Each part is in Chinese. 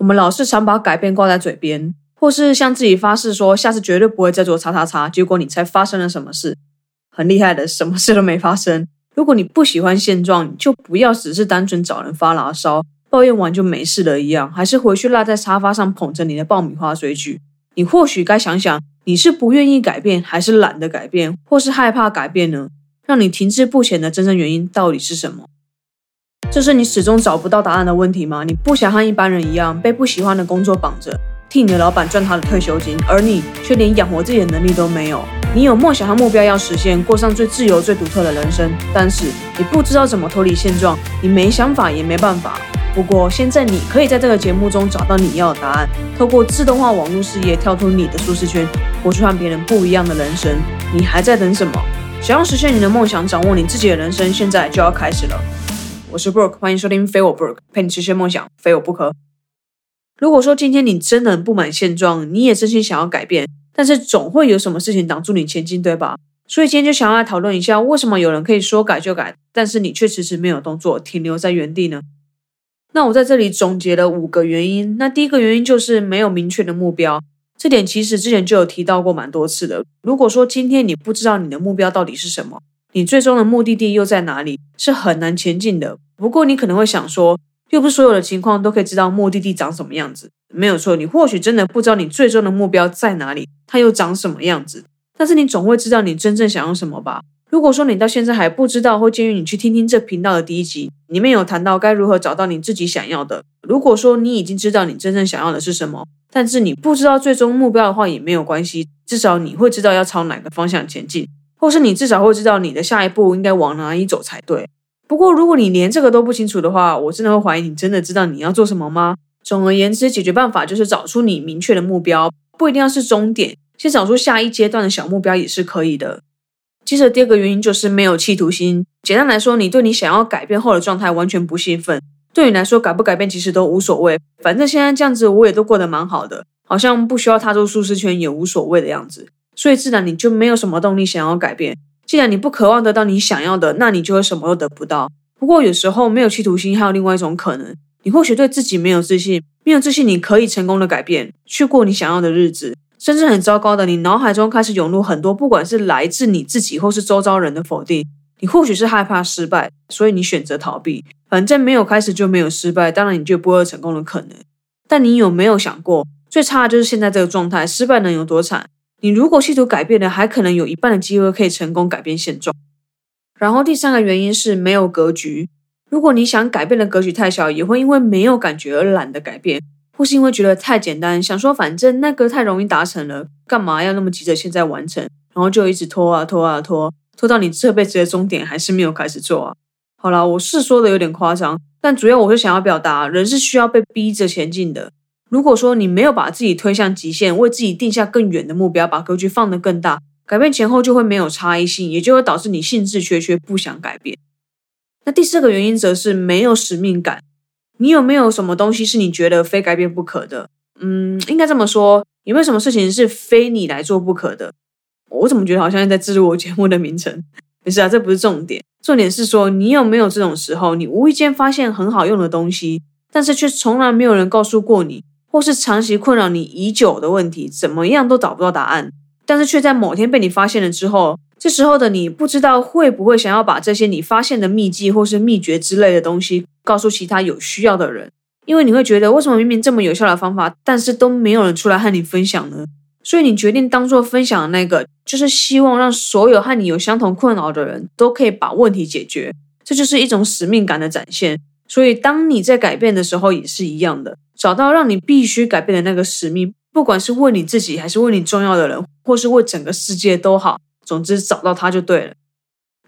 我们老是常把改变挂在嘴边，或是向自己发誓说下次绝对不会再做叉叉叉，结果你才发生了什么事？很厉害的，什么事都没发生。如果你不喜欢现状，就不要只是单纯找人发牢骚，抱怨完就没事了一样，还是回去赖在沙发上捧着你的爆米花追剧。你或许该想想，你是不愿意改变，还是懒得改变，或是害怕改变呢？让你停滞不前的真正原因到底是什么？这是你始终找不到答案的问题吗？你不想和一般人一样被不喜欢的工作绑着，替你的老板赚他的退休金，而你却连养活自己的能力都没有？你有梦想和目标要实现，过上最自由、最独特的人生，但是你不知道怎么脱离现状，你没想法也没办法。不过现在你可以在这个节目中找到你要的答案，透过自动化网络事业跳出你的舒适圈，活出和别人不一样的人生。你还在等什么？想要实现你的梦想，掌握你自己的人生，现在就要开始了。我是 Brooke，欢迎收听非我 Brooke，陪你实现梦想，非我不可。如果说今天你真的很不满现状，你也真心想要改变。但是总会有什么事情挡住你前进，对吧？所以今天就想要来讨论一下，为什么有人可以说改就改，但是你却迟迟没有动作，停留在原地呢？那我在这里总结了五个原因。那第一个原因就是没有明确的目标，这点其实之前就有提到过蛮多次的。如果说今天你不知道你的目标到底是什么，你最终的目的地又在哪里，是很难前进的。不过你可能会想说，又不是所有的情况都可以知道目的地长什么样子。没有错，你或许真的不知道你最终的目标在哪里，它又长什么样子。但是你总会知道你真正想要什么吧？如果说你到现在还不知道，会建议你去听听这频道的第一集，里面有谈到该如何找到你自己想要的。如果说你已经知道你真正想要的是什么，但是你不知道最终目标的话，也没有关系，至少你会知道要朝哪个方向前进，或是你至少会知道你的下一步应该往哪里走才对。不过如果你连这个都不清楚的话，我真的会怀疑你真的知道你要做什么吗？总而言之，解决办法就是找出你明确的目标，不一定要是终点，先找出下一阶段的小目标也是可以的。接着第二个原因就是没有企图心。简单来说，你对你想要改变后的状态完全不兴奋，对你来说改不改变其实都无所谓，反正现在这样子我也都过得蛮好的，好像不需要踏出舒适圈也无所谓的样子，所以自然你就没有什么动力想要改变。既然你不渴望得到你想要的，那你就会什么都得不到。不过有时候没有企图心还有另外一种可能。你或许对自己没有自信，没有自信，你可以成功的改变，去过你想要的日子，甚至很糟糕的，你脑海中开始涌入很多，不管是来自你自己或是周遭人的否定。你或许是害怕失败，所以你选择逃避。反正没有开始就没有失败，当然你就不会有成功的可能。但你有没有想过，最差的就是现在这个状态，失败能有多惨？你如果企图改变的，还可能有一半的机会可以成功改变现状。然后第三个原因是没有格局。如果你想改变的格局太小，也会因为没有感觉而懒得改变，或是因为觉得太简单，想说反正那个太容易达成了，干嘛要那么急着现在完成？然后就一直拖啊拖啊拖，拖到你这辈子的终点还是没有开始做啊。好啦，我是说的有点夸张，但主要我是想要表达，人是需要被逼着前进的。如果说你没有把自己推向极限，为自己定下更远的目标，把格局放得更大，改变前后就会没有差异性，也就会导致你兴致缺缺，不想改变。那第四个原因则是没有使命感。你有没有什么东西是你觉得非改变不可的？嗯，应该这么说，有没有什么事情是非你来做不可的？我怎么觉得好像在制入我节目的名称？没事啊，这不是重点，重点是说你有没有这种时候，你无意间发现很好用的东西，但是却从来没有人告诉过你，或是长期困扰你已久的问题，怎么样都找不到答案，但是却在某天被你发现了之后。这时候的你不知道会不会想要把这些你发现的秘籍或是秘诀之类的东西告诉其他有需要的人，因为你会觉得为什么明明这么有效的方法，但是都没有人出来和你分享呢？所以你决定当做分享的那个，就是希望让所有和你有相同困扰的人都可以把问题解决，这就是一种使命感的展现。所以当你在改变的时候也是一样的，找到让你必须改变的那个使命，不管是为你自己，还是为你重要的人，或是为整个世界都好。总之找到它就对了。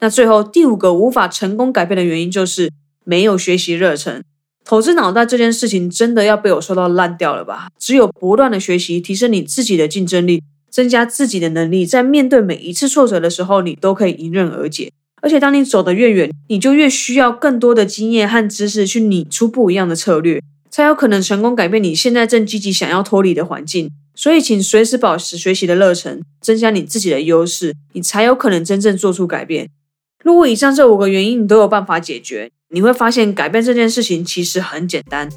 那最后第五个无法成功改变的原因就是没有学习热忱。投资脑袋这件事情真的要被我说到烂掉了吧？只有不断的学习，提升你自己的竞争力，增加自己的能力，在面对每一次挫折的时候，你都可以迎刃而解。而且当你走得越远，你就越需要更多的经验和知识去拟出不一样的策略，才有可能成功改变你现在正积极想要脱离的环境。所以，请随时保持学习的热忱，增加你自己的优势，你才有可能真正做出改变。如果以上这五个原因你都有办法解决，你会发现改变这件事情其实很简单。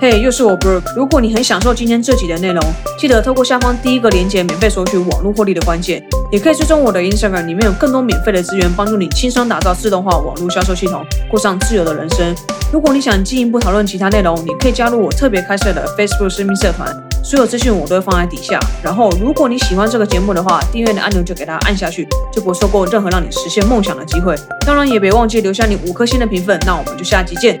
嘿，又是我 Brooke。如果你很享受今天这集的内容，记得透过下方第一个链接免费索取网络获利的关键，也可以追踪我的 Instagram，里面有更多免费的资源，帮助你轻松打造自动化网络销售系统，过上自由的人生。如果你想进一步讨论其他内容，你可以加入我特别开设的 Facebook 私密社团，所有资讯我都会放在底下。然后，如果你喜欢这个节目的话，订阅的按钮就给它按下去，就不会错过任何让你实现梦想的机会。当然，也别忘记留下你五颗星的评分。那我们就下集见。